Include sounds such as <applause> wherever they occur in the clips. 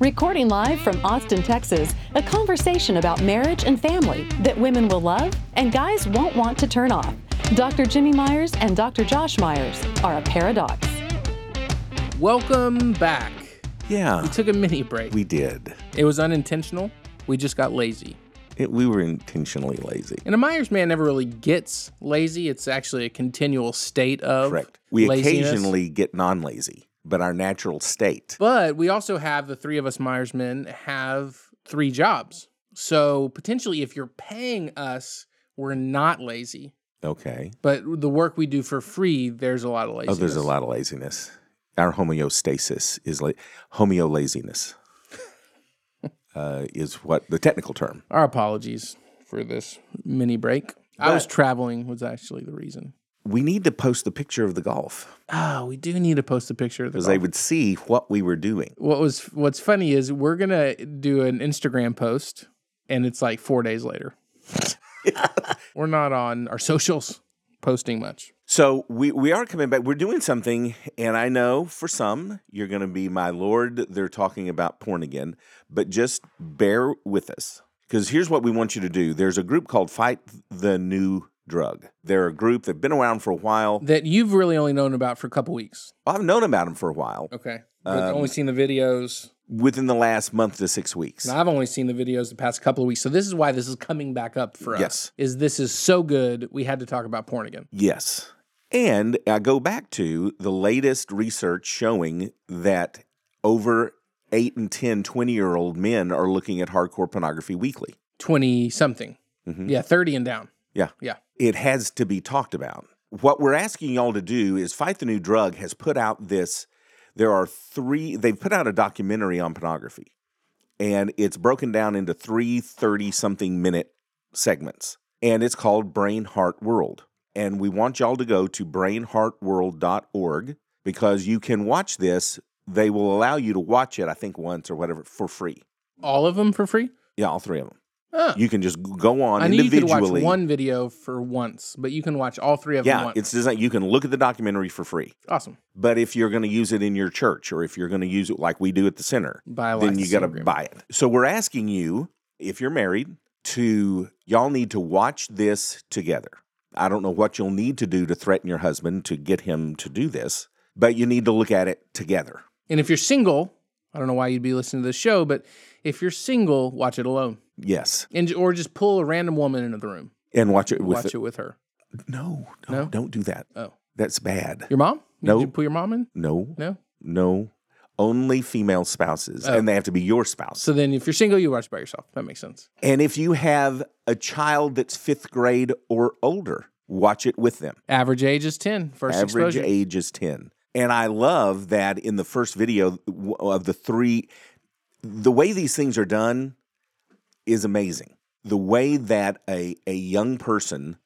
Recording live from Austin, Texas, a conversation about marriage and family that women will love and guys won't want to turn off. Dr. Jimmy Myers and Dr. Josh Myers are a paradox. Welcome back. Yeah, We took a mini break. we did. it was unintentional. We just got lazy. It, we were intentionally lazy. And a Myers man never really gets lazy. It's actually a continual state of Correct. We laziness. occasionally get non-lazy, but our natural state. But we also have the three of us Myers men have three jobs. So potentially, if you're paying us, we're not lazy. Okay. But the work we do for free, there's a lot of laziness. Oh, there's a lot of laziness. Our homeostasis is like homeo laziness. <laughs> uh, is what the technical term. Our apologies for this mini break. I was traveling was actually the reason. We need to post the picture of the golf Oh, we do need to post a picture of the because golf. they would see what we were doing. what was what's funny is we're gonna do an Instagram post and it's like four days later. <laughs> we're not on our socials posting much. So we, we are coming back. We're doing something, and I know for some you're going to be my lord. They're talking about porn again, but just bear with us because here's what we want you to do. There's a group called Fight the New Drug. They're a group that's been around for a while. That you've really only known about for a couple weeks. Well, I've known about them for a while, Okay. But I've only seen the videos. within the last month to six weeks. And I've only seen the videos the past couple of weeks. So this is why this is coming back up for us. Is this is so good we had to talk about porn again. Yes. And I go back to the latest research showing that over 8 and 10, 20 year old men are looking at hardcore pornography weekly. Twenty something. Mhm. Yeah, thirty and down. Yeah. Yeah. It has to be talked about. What we're asking y'all to do is Fight the New Drug has put out this. There are three, they've put out a documentary on pornography, and it's broken down into three 30 something minute segments. And it's called Brain Heart World. And we want y'all to go to brainheartworld.org because you can watch this. They will allow you to watch it, I think, once or whatever for free. All of them for free? Yeah, all three of them. Oh. You can just go on individually. I knew you could watch one video for once, but you can watch all three of them yeah, it's designed. You can look at the documentary for free. awesome. But if you're going to use it in your church or if you're going to use it like we do at the center, Buy then you got to buy it. So we're asking you, if you're married, to y'all need to watch this together. I don't know what you'll need to do to threaten your husband to get him to do this, but you need to look at it together. And if you're single, I don't know why you'd be listening to this show, but if you're single, watch it alone, Yes, and or just pull a random woman into the room, and watch it with watch it with her. No, no, No? don't do that. Oh, That's bad. your mom? Did No. you pull your mom in? No, No. no. Only female spouses, Oh. and they have to be your spouse. So then, if you're single, you watch by yourself. That makes sense. And if you have a child that's fifth grade or older, watch it with them. Average age is ten. First Average exposure. age is 10. And I love that in the first video of the three, the way these things are done is amazing. The way that a, a young person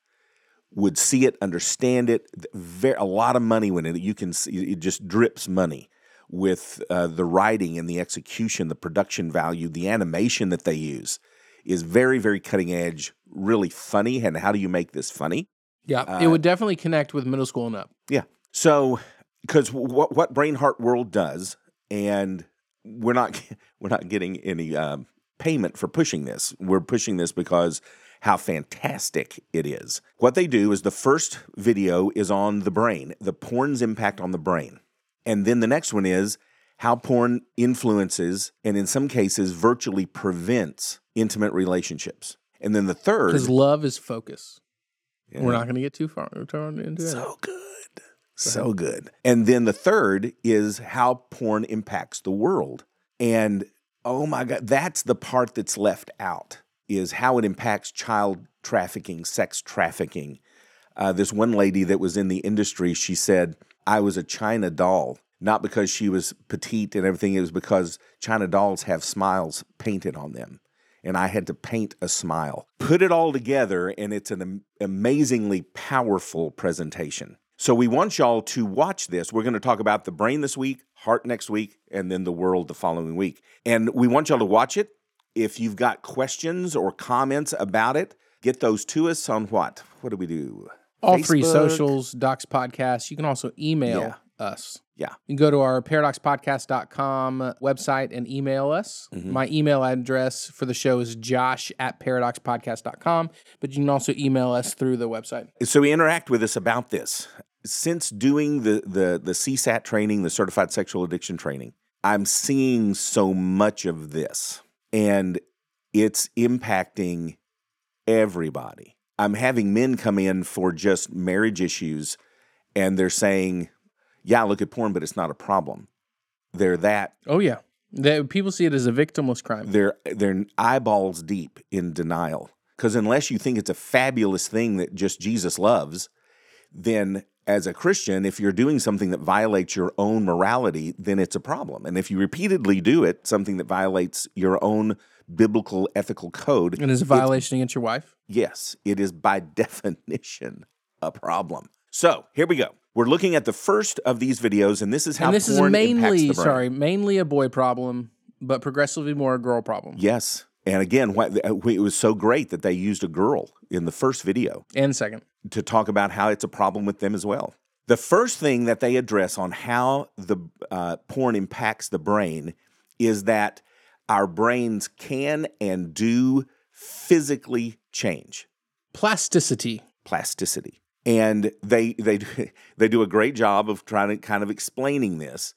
would see it, understand it, th- ver a lot of money when it, you can see it just drips money with uh, the writing and the execution, the production value, the animation that they use is very, very cutting edge, really funny. And how do you make this funny? Yeah, Uh, it would definitely connect with middle school and up. Yeah. So, because what what Brain Heart World does, and we're not <laughs> we're not getting any um, payment for pushing this. We're pushing this because how fantastic it is. What they do is the first video is on the brain, the porn's impact on the brain, and then the next one is how porn influences and in some cases virtually prevents intimate relationships. And then the third, Because love is focus. We're not going to get too far turned into it. So good. So good. And then the third is how porn impacts the world. And oh my God, that's the part that's left out is how it impacts child trafficking, sex trafficking. Uh, this one lady that was in the industry, she said, I was a China doll not because she was petite and everything. It was because China dolls have smiles painted on them. And I had to paint a smile. Put it all together, and it's an am- amazingly powerful presentation. So we want y'all to watch this. We're going to talk about the brain this week, heart next week, and then the world the following week. And we want y'all to watch it. If you've got questions or comments about it, get those to us on what? What do we do? All three socials, Docs Podcast. You can also email Yeah. us. Yeah. You can go to our pairadocspodcast.com website and email us. Mm-hmm. My email address for the show is josh at pairadocspodcast.com, but you can also email us through the website. So we interact with us about this. Since doing the the the CSAT training, the certified sexual addiction training, I'm seeing so much of this and it's impacting everybody. I'm having men come in for just marriage issues and they're saying, "Yeah, I look at porn, but it's not a problem." They're that Oh, yeah. That, people see it as a victimless crime. they're they're eyeballs deep in denial because unless you think it's a fabulous thing that just Jesus loves, then as a Christian, if you're doing something that violates your own morality, then it's a problem. And if you repeatedly do it, something that violates your own biblical ethical code, And is a violation against your wife? yes, it is by <laughs> definition a problem. So here we go. We're looking at the first of these videos, and this is how and this is mainly, the brain. sorry, mainly a boy problem, but progressively more a girl problem. Yes. And again, it was so great that they used a girl in the first video And second. to talk about how it's a problem with them as well. The first thing that they address on how the uh, porn impacts the brain is that our brains can and do physically change Plasticity. plasticity and they they do- <laughs> they do a great job of trying to kind of explaining this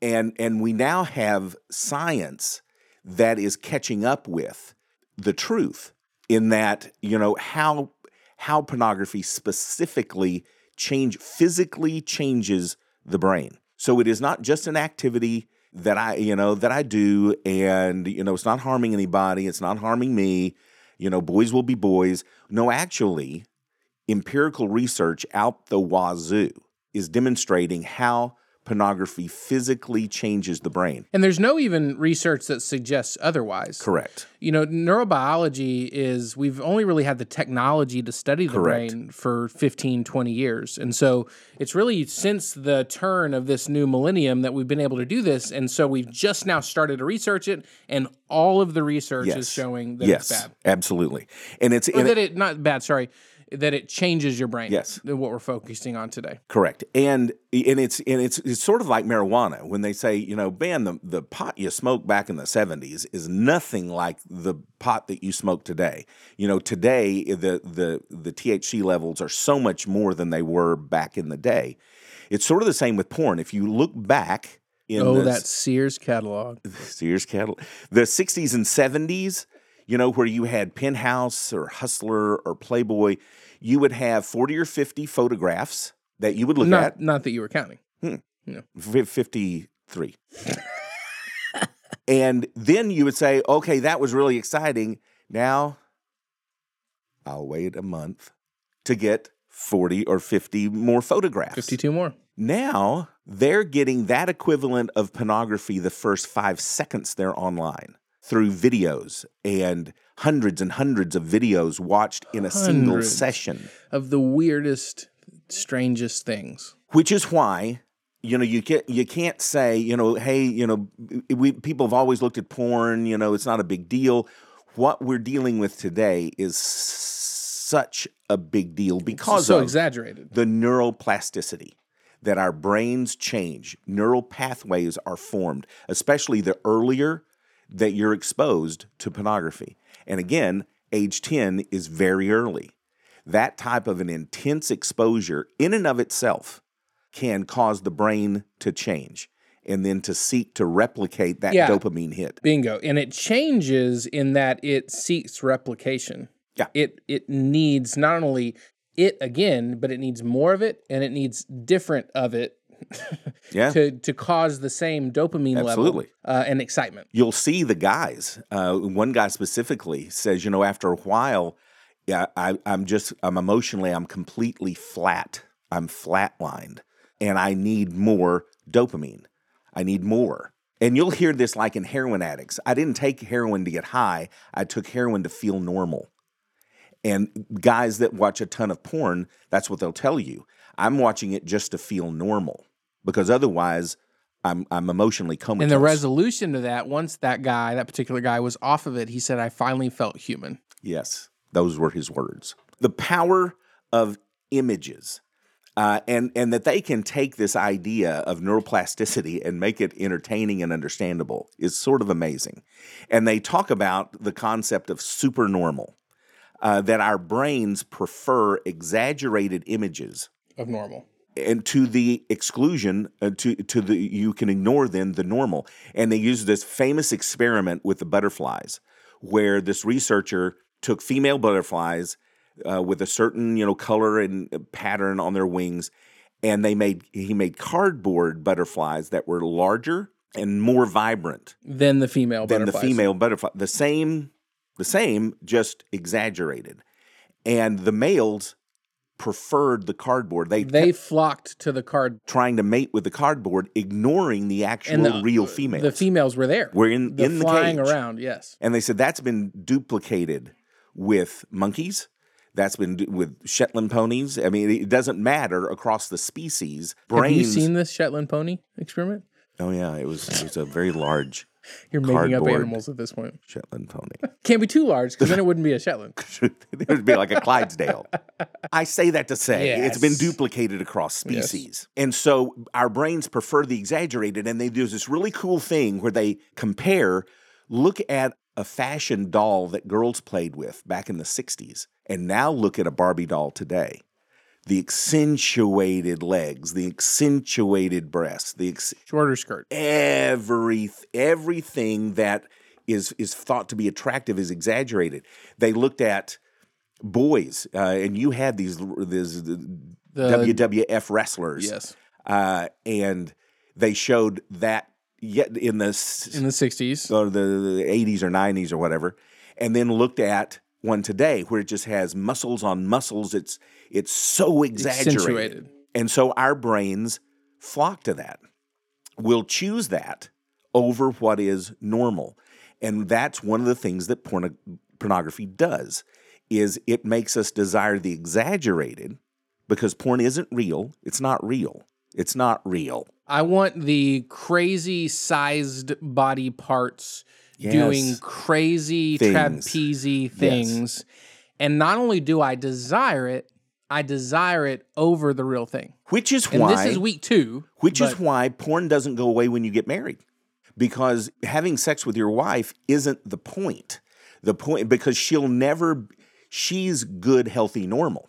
and and we now have science that is catching up with the truth in that you know how how pornography specifically change physically changes the brain. So it is not just an activity that i you know that i do and you know it's not harming anybody it's not harming me. You know boys will be boys. No actually empirical research out the wazoo is demonstrating how pornography physically changes the brain. And there's no even research that suggests otherwise. Correct. You know, neurobiology is, we've only really had the technology to study the Correct. brain for 15, 20 years. And so it's really since the turn of this new millennium that we've been able to do this. And so we've just now started to research it, and all of the research is showing that yes, it's bad. absolutely. And it's and that it, not bad, sorry, that it changes your brain. Yes. What we're focusing on today. Correct, and and it's and it's it's sort of like marijuana when they say you know, man, the the pot you smoked back in the seventies is nothing like the pot that you smoke today. You know, today the the the THC levels are so much more than they were back in the day. It's sort of the same with porn. If you look back in oh, the that Sears catalog. <laughs> Sears catalog, the '60s and '70s, you know, where you had Penthouse or Hustler or Playboy, you would have 40 or 50 photographs that you would look Not, at. not that you were counting. Hmm. F- 53. and then you would say, okay, that was really exciting. Now I'll wait a month to get 40 or 50 more photographs. 52 more. Now they're getting that equivalent of pornography the first five seconds they're online through videos and hundreds and hundreds of videos watched in a single session. of the weirdest, strangest things. Which is why you know you get you can't say you know hey you know we people have always looked at porn you know it's not a big deal. What we're dealing with today is such a big deal because so of exaggerated. the neuroplasticity that our brains change neural pathways are formed especially the earlier that you're exposed to pornography and again age 10 is very early that type of an intense exposure in and of itself can cause the brain to change and then to seek to replicate that Yeah. dopamine hit Bingo. And it changes in that it seeks replication. Yeah. It it needs not only it again, but it needs more of it and it needs different of it yeah to to cause the same dopamine Absolutely. level uh, and excitement. you'll see the guys. Uh, one guy specifically says, you know, after a while, yeah, I, I'm just, I'm emotionally, I'm completely flat. I'm flatlined, and I need more dopamine. I need more. And you'll hear this like in heroin addicts. I didn't take heroin to get high, I took heroin to feel normal. And guys that watch a ton of porn, that's what they'll tell you. I'm watching it just to feel normal because otherwise I'm, I'm emotionally comatose. And the resolution to that, once that guy, that particular guy, was off of it, he said, I finally felt human. Yes, those were his words. The power of images. Uh, and and that they can take this idea of neuroplasticity and make it entertaining and understandable is sort of amazing. And they talk about the concept of supernormal, uh, that our brains prefer exaggerated images Of normal. And to the exclusion uh, to to the you can ignore then the normal. And they used this famous experiment with the butterflies where this researcher took female butterflies uh, with a certain you know color and pattern on their wings and they made he made cardboard butterflies that were larger and more vibrant Then the female than the female butterfly the same the same just exaggerated. And the males preferred the cardboard they They flocked to the card. trying to mate with the cardboard, ignoring the actual the, real uh, females. The females were there. were in, The in the flying cage. around, yes. And they said that's been duplicated with monkeys. That's been du- with Shetland ponies. I mean, it doesn't matter across the species. Brains. Have you seen this Shetland pony experiment? oh yeah, it was it was a very large You're making up animals at this point. Shetland pony. Can't be too large because then it wouldn't be a Shetland. <laughs> it would be like a Clydesdale. I say that to say it's been duplicated across species. And so our brains prefer the exaggerated, and they do this really cool thing where they compare, look at a fashion doll that girls played with back in the 60s, and now look at a Barbie doll today. The accentuated legs, the accentuated breasts, the ex- Shorter skirt. every everything that is is thought to be attractive is exaggerated. They looked at boys, uh, and you had these these The, WWF wrestlers, Yes. uh, and they showed that yet in the In the 60s. or the, the 80s or 90s or whatever, and then looked at one today where it just has muscles on muscles. It's it's so exaggerated. And so our brains flock to that. We'll choose that over what is normal. And that's one of the things that porno- pornography does is it makes us desire the exaggerated because porn isn't real. It's not real. It's not real. I want the crazy sized body parts doing crazy Things. things. And not only do I desire it, I desire it over the real thing. Which is And why this is week two. Which is why porn doesn't go away when you get married. Because having sex with your wife isn't the point. The point because she'll never she's good, healthy, normal.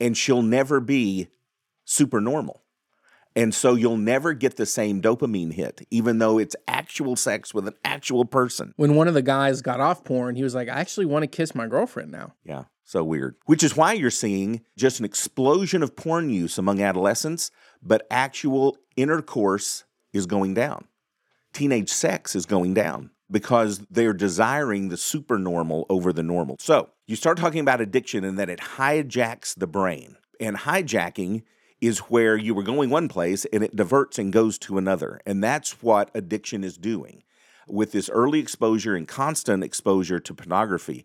And she'll never be super normal. And so you'll never get the same dopamine hit, even though it's actual sex with an actual person. when one of the guys got off porn, he was like, I actually want to kiss my girlfriend now. Yeah, so weird. Which is why you're seeing just an explosion of porn use among adolescents, but actual intercourse is going down. Teenage sex is going down because they're desiring the supernormal over the normal. So you start talking about addiction and that it hijacks the brain. And hijacking is where you were going one place and it diverts and goes to another. And that's what addiction is doing. With this early exposure and constant exposure to pornography,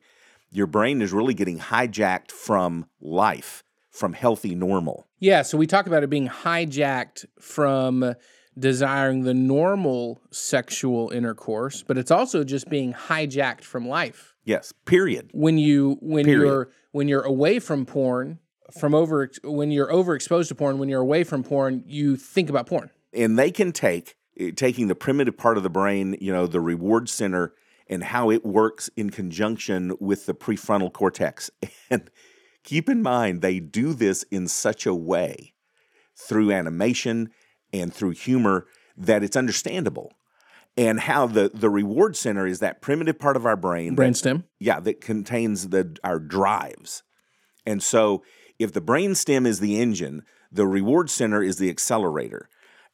your brain is really getting hijacked from life, from healthy normal. Yeah, so we talk about it being hijacked from desiring the normal sexual intercourse, but it's also just being hijacked from life. Yes, period. When you when Period. you're when you're away from porn, from over when you're overexposed to porn, when you're away from porn, you think about porn. and they can take eh, taking the primitive part of the brain, you know, the reward center and how it works in conjunction with the prefrontal cortex. <laughs> And keep in mind they do this in such a way through animation and through humor that it's understandable. And how the the reward center is that primitive part of our brain that- Brainstem. yeah, that contains the our drives. And so if the brainstem is the engine, the reward center is the accelerator.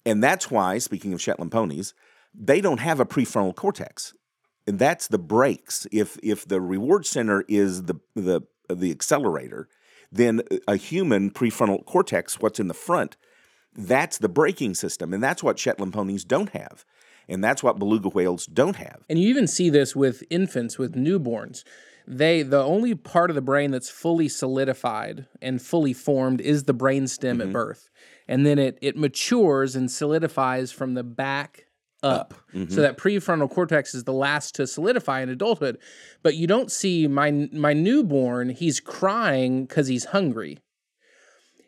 And that's why, speaking of Shetland ponies, they don't have a prefrontal cortex. And that's the brakes. If if the reward center is the the the accelerator, then a human prefrontal cortex, what's in the front, That's the braking system, and that's what Shetland ponies don't have. And that's what beluga whales don't have. And you even see this with infants, with newborns. They the only part of the brain that's fully solidified and fully formed is the brainstem Mm-hmm. at birth. And then it it matures and solidifies from the back up. Mm-hmm. So that prefrontal cortex is the last to solidify in adulthood. But you don't see my my newborn, he's crying cuz he's hungry.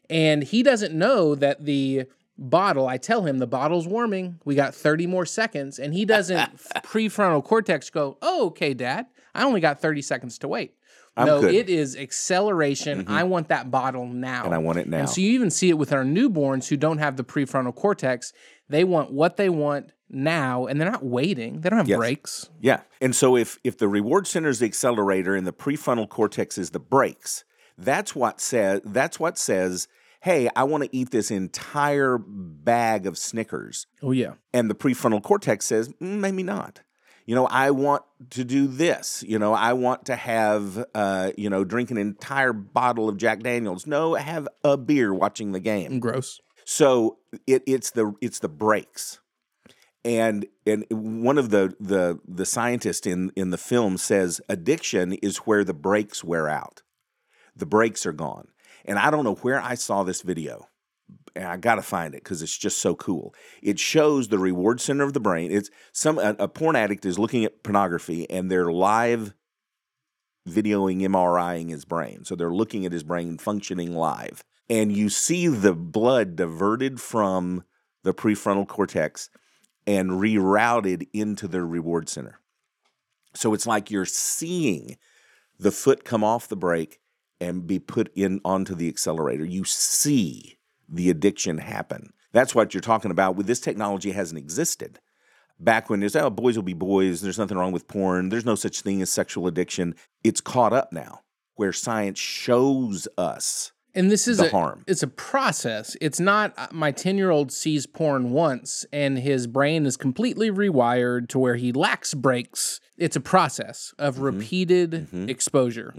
And he doesn't know that the bottle, I tell him the bottle's warming. We got 30 more seconds. And he doesn't <laughs> prefrontal cortex go, oh, okay, dad, I only got 30 seconds to wait. I'm no, good. it is acceleration. Mm-hmm. I want that bottle now. And I want it now. And so you even see it with our newborns who don't have the prefrontal cortex. They want what they want now, and they're not waiting. They don't have Yes. brakes. Yeah. And so if if the reward center is the accelerator and the prefrontal cortex is the brakes, that's what says that's what says, "Hey, I want to eat this entire bag of Snickers." Oh, yeah. And the prefrontal cortex says, "Mm, "Maybe not." You know, I want to do this. You know, I want to have, uh, you know, drink an entire bottle of Jack Daniels. No, have a beer watching the game. Gross. So it, it's the it's the brakes, and and one of the the the scientists in in the film says addiction is where the brakes wear out, the brakes are gone. And I don't know where I saw this video, and I got to find it because it's just so cool. It shows the reward center of the brain. It's some a, a porn addict is looking at pornography and they're live videoing MRIing his brain. So they're looking at his brain functioning live. And you see the blood diverted from the prefrontal cortex and rerouted into the reward center. So it's like you're seeing the foot come off the brake and be put in onto the accelerator. You see the addiction happen. That's what you're talking about. With this technology hasn't existed back when there's oh boys will be boys there's nothing wrong with porn there's no such thing as sexual addiction it's caught up now where science shows us And this is the a, harm. It's a process. It's not uh, my 10 year old sees porn once and his brain is completely rewired to where he lacks brakes. It's a process of Mm-hmm. repeated exposure.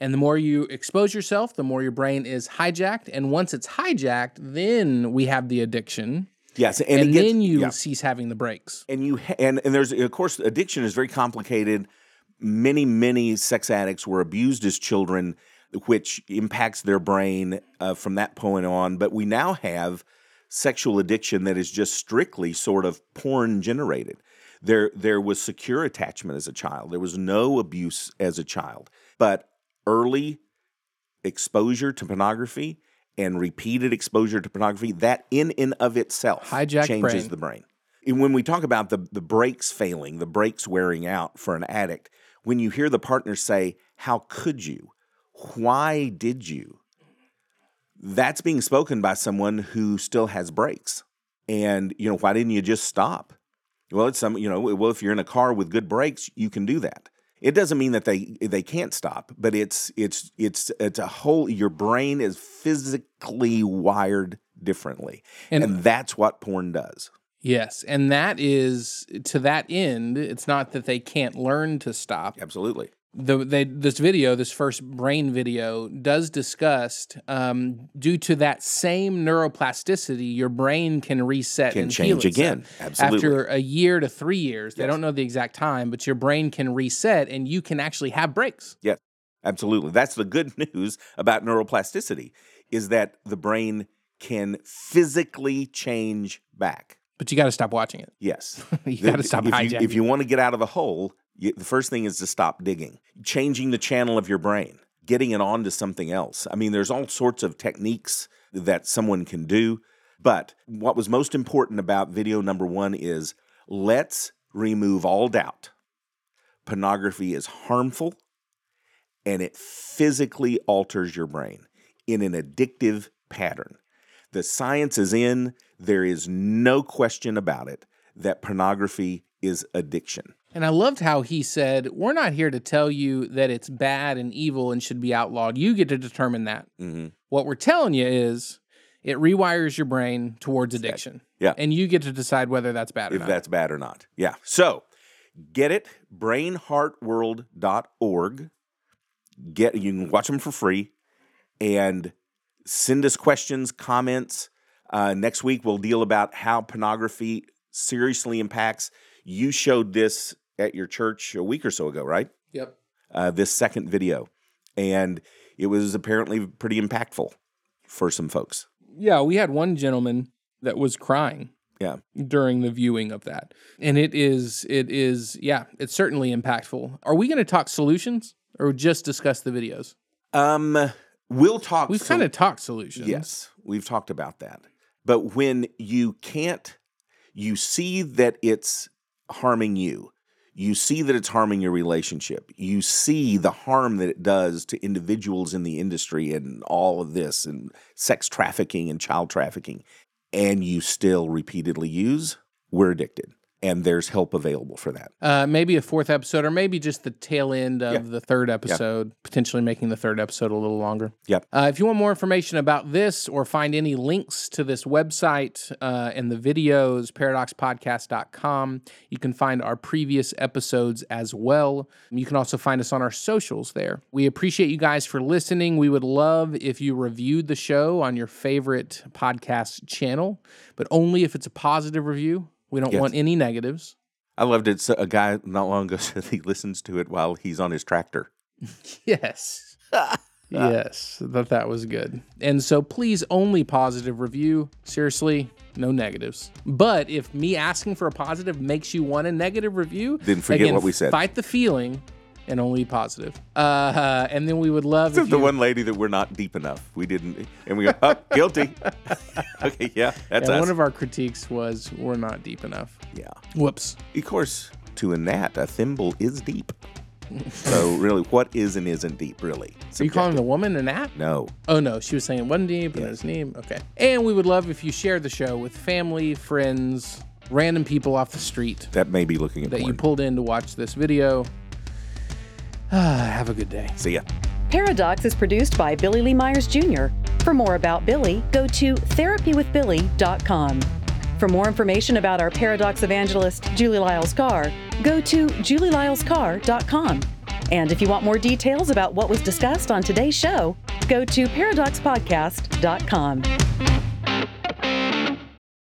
And the more you expose yourself, the more your brain is hijacked. And once it's hijacked, then we have the addiction. yes and, And, gets, then you yeah. cease having the brakes. and you ha- and and there's of course addiction is very complicated many many sex addicts were abused as children which impacts their brain uh, from that point on but we now have sexual addiction that is just strictly sort of porn generated there there was secure attachment as a child there was no abuse as a child but early exposure to pornography and repeated exposure to pornography that in and of itself Hijacked changes brain. the brain. And when we talk about the the brakes failing the brakes wearing out for an addict when you hear the partner say how could you? Why did you? That's being spoken by someone who still has brakes. And you know why didn't you just stop? Well it's some you know well if you're in a car with good brakes you can do that it doesn't mean that they they can't stop but it's it's it's it's a whole your brain is physically wired differently And- and that's what porn does Yes. And that is to that end, it's not that they can't learn to stop. absolutely the they, this video, this first brain video, does discuss um, due to that same neuroplasticity, your brain can reset Can and heal change itself. again. Absolutely. After a year to three years, they don't know the exact time, but your brain can reset and you can actually have brakes. Yes, absolutely. That's the good <laughs> news about neuroplasticity is that the brain can physically change back. But you got to stop watching it. Yes. <laughs> You got to stop if hijacking. You, if you want to get out of a hole, you, the first thing is to stop digging, changing the channel of your brain, getting it onto something else. I mean, there's all sorts of techniques that someone can do. But what was most important about video number one is let's remove all doubt. Pornography is harmful and it physically alters your brain in an addictive pattern. The science is in, there is no question about it that pornography is addiction. And I loved how he said, We're not here to tell you that it's bad and evil and should be outlawed. You get to determine that. Mhm. What we're telling you is it rewires your brain towards addiction. Yeah. And you get to decide whether that's bad or If not. that's bad or not. Yeah. So get it, brainheartworld.org. Get you can watch them for free and send us questions, comments. Uh, next week, we'll deal about how pornography seriously impacts. You showed this at your church a week or so ago, right? Yep. Uh, this second video. And it was apparently pretty impactful for some folks. Yeah, we had one gentleman that was crying. Yeah. During the viewing of that. And it is it is yeah, it's certainly impactful. Are we going to talk solutions or just discuss the videos? Um, we'll talk. We've sol- kind of talked solutions. Yes, we've talked about that. But when you can't, you see that it's harming you. You see that it's harming your relationship. You see the harm that it does to individuals in the industry and all of this and sex trafficking and child trafficking. And you still repeatedly use, we're addicted. And there's help available for that. Uh, maybe a fourth episode, or maybe just the tail end of Yeah. the third episode, potentially making the third episode a little longer. Yep. Uh, if you want more information about this or find any links to this website uh, and the videos, pairadocspodcast.com, you can find our previous episodes as well. You can also find us on our socials there. We appreciate you guys for listening. We would love if you reviewed the show on your favorite podcast channel, but only if it's a positive review. We don't Yes. want any negatives. I loved it. So a guy not long ago <laughs> said he listens to it while he's on his tractor. <laughs> Yes. <laughs> yes, that that was good. And so please only positive review. Seriously, no negatives. But if me asking for a positive makes you want a negative review, Then forget again, what we said. Fight the feeling and only positive. Uh, and then we would love This if is the you, one lady that we're not deep enough. We didn't, and we go, oh, guilty. <laughs> okay, yeah, that's yeah, us. one of our critiques was we're not deep enough. yeah. Whoops. Of course, to a gnat, a thimble is deep. so really, what is and isn't deep, really? Are you calling the woman a gnat? No. Oh no, she was saying it wasn't deep and it's name. Okay. And we would love if you shared the show with family, friends, random people off the street That may be looking at that you pulled in to watch this video. <sighs> Have a good day. See ya. Pairadocs is produced by Billy Lee Myers Jr. For more about Billy, go to therapywithbilly.com. For more information about our Pairadocs evangelist, Julie Lyles Carr, go to julielylescarr.com. And if you want more details about what was discussed on today's show, go to pairadocspodcast.com.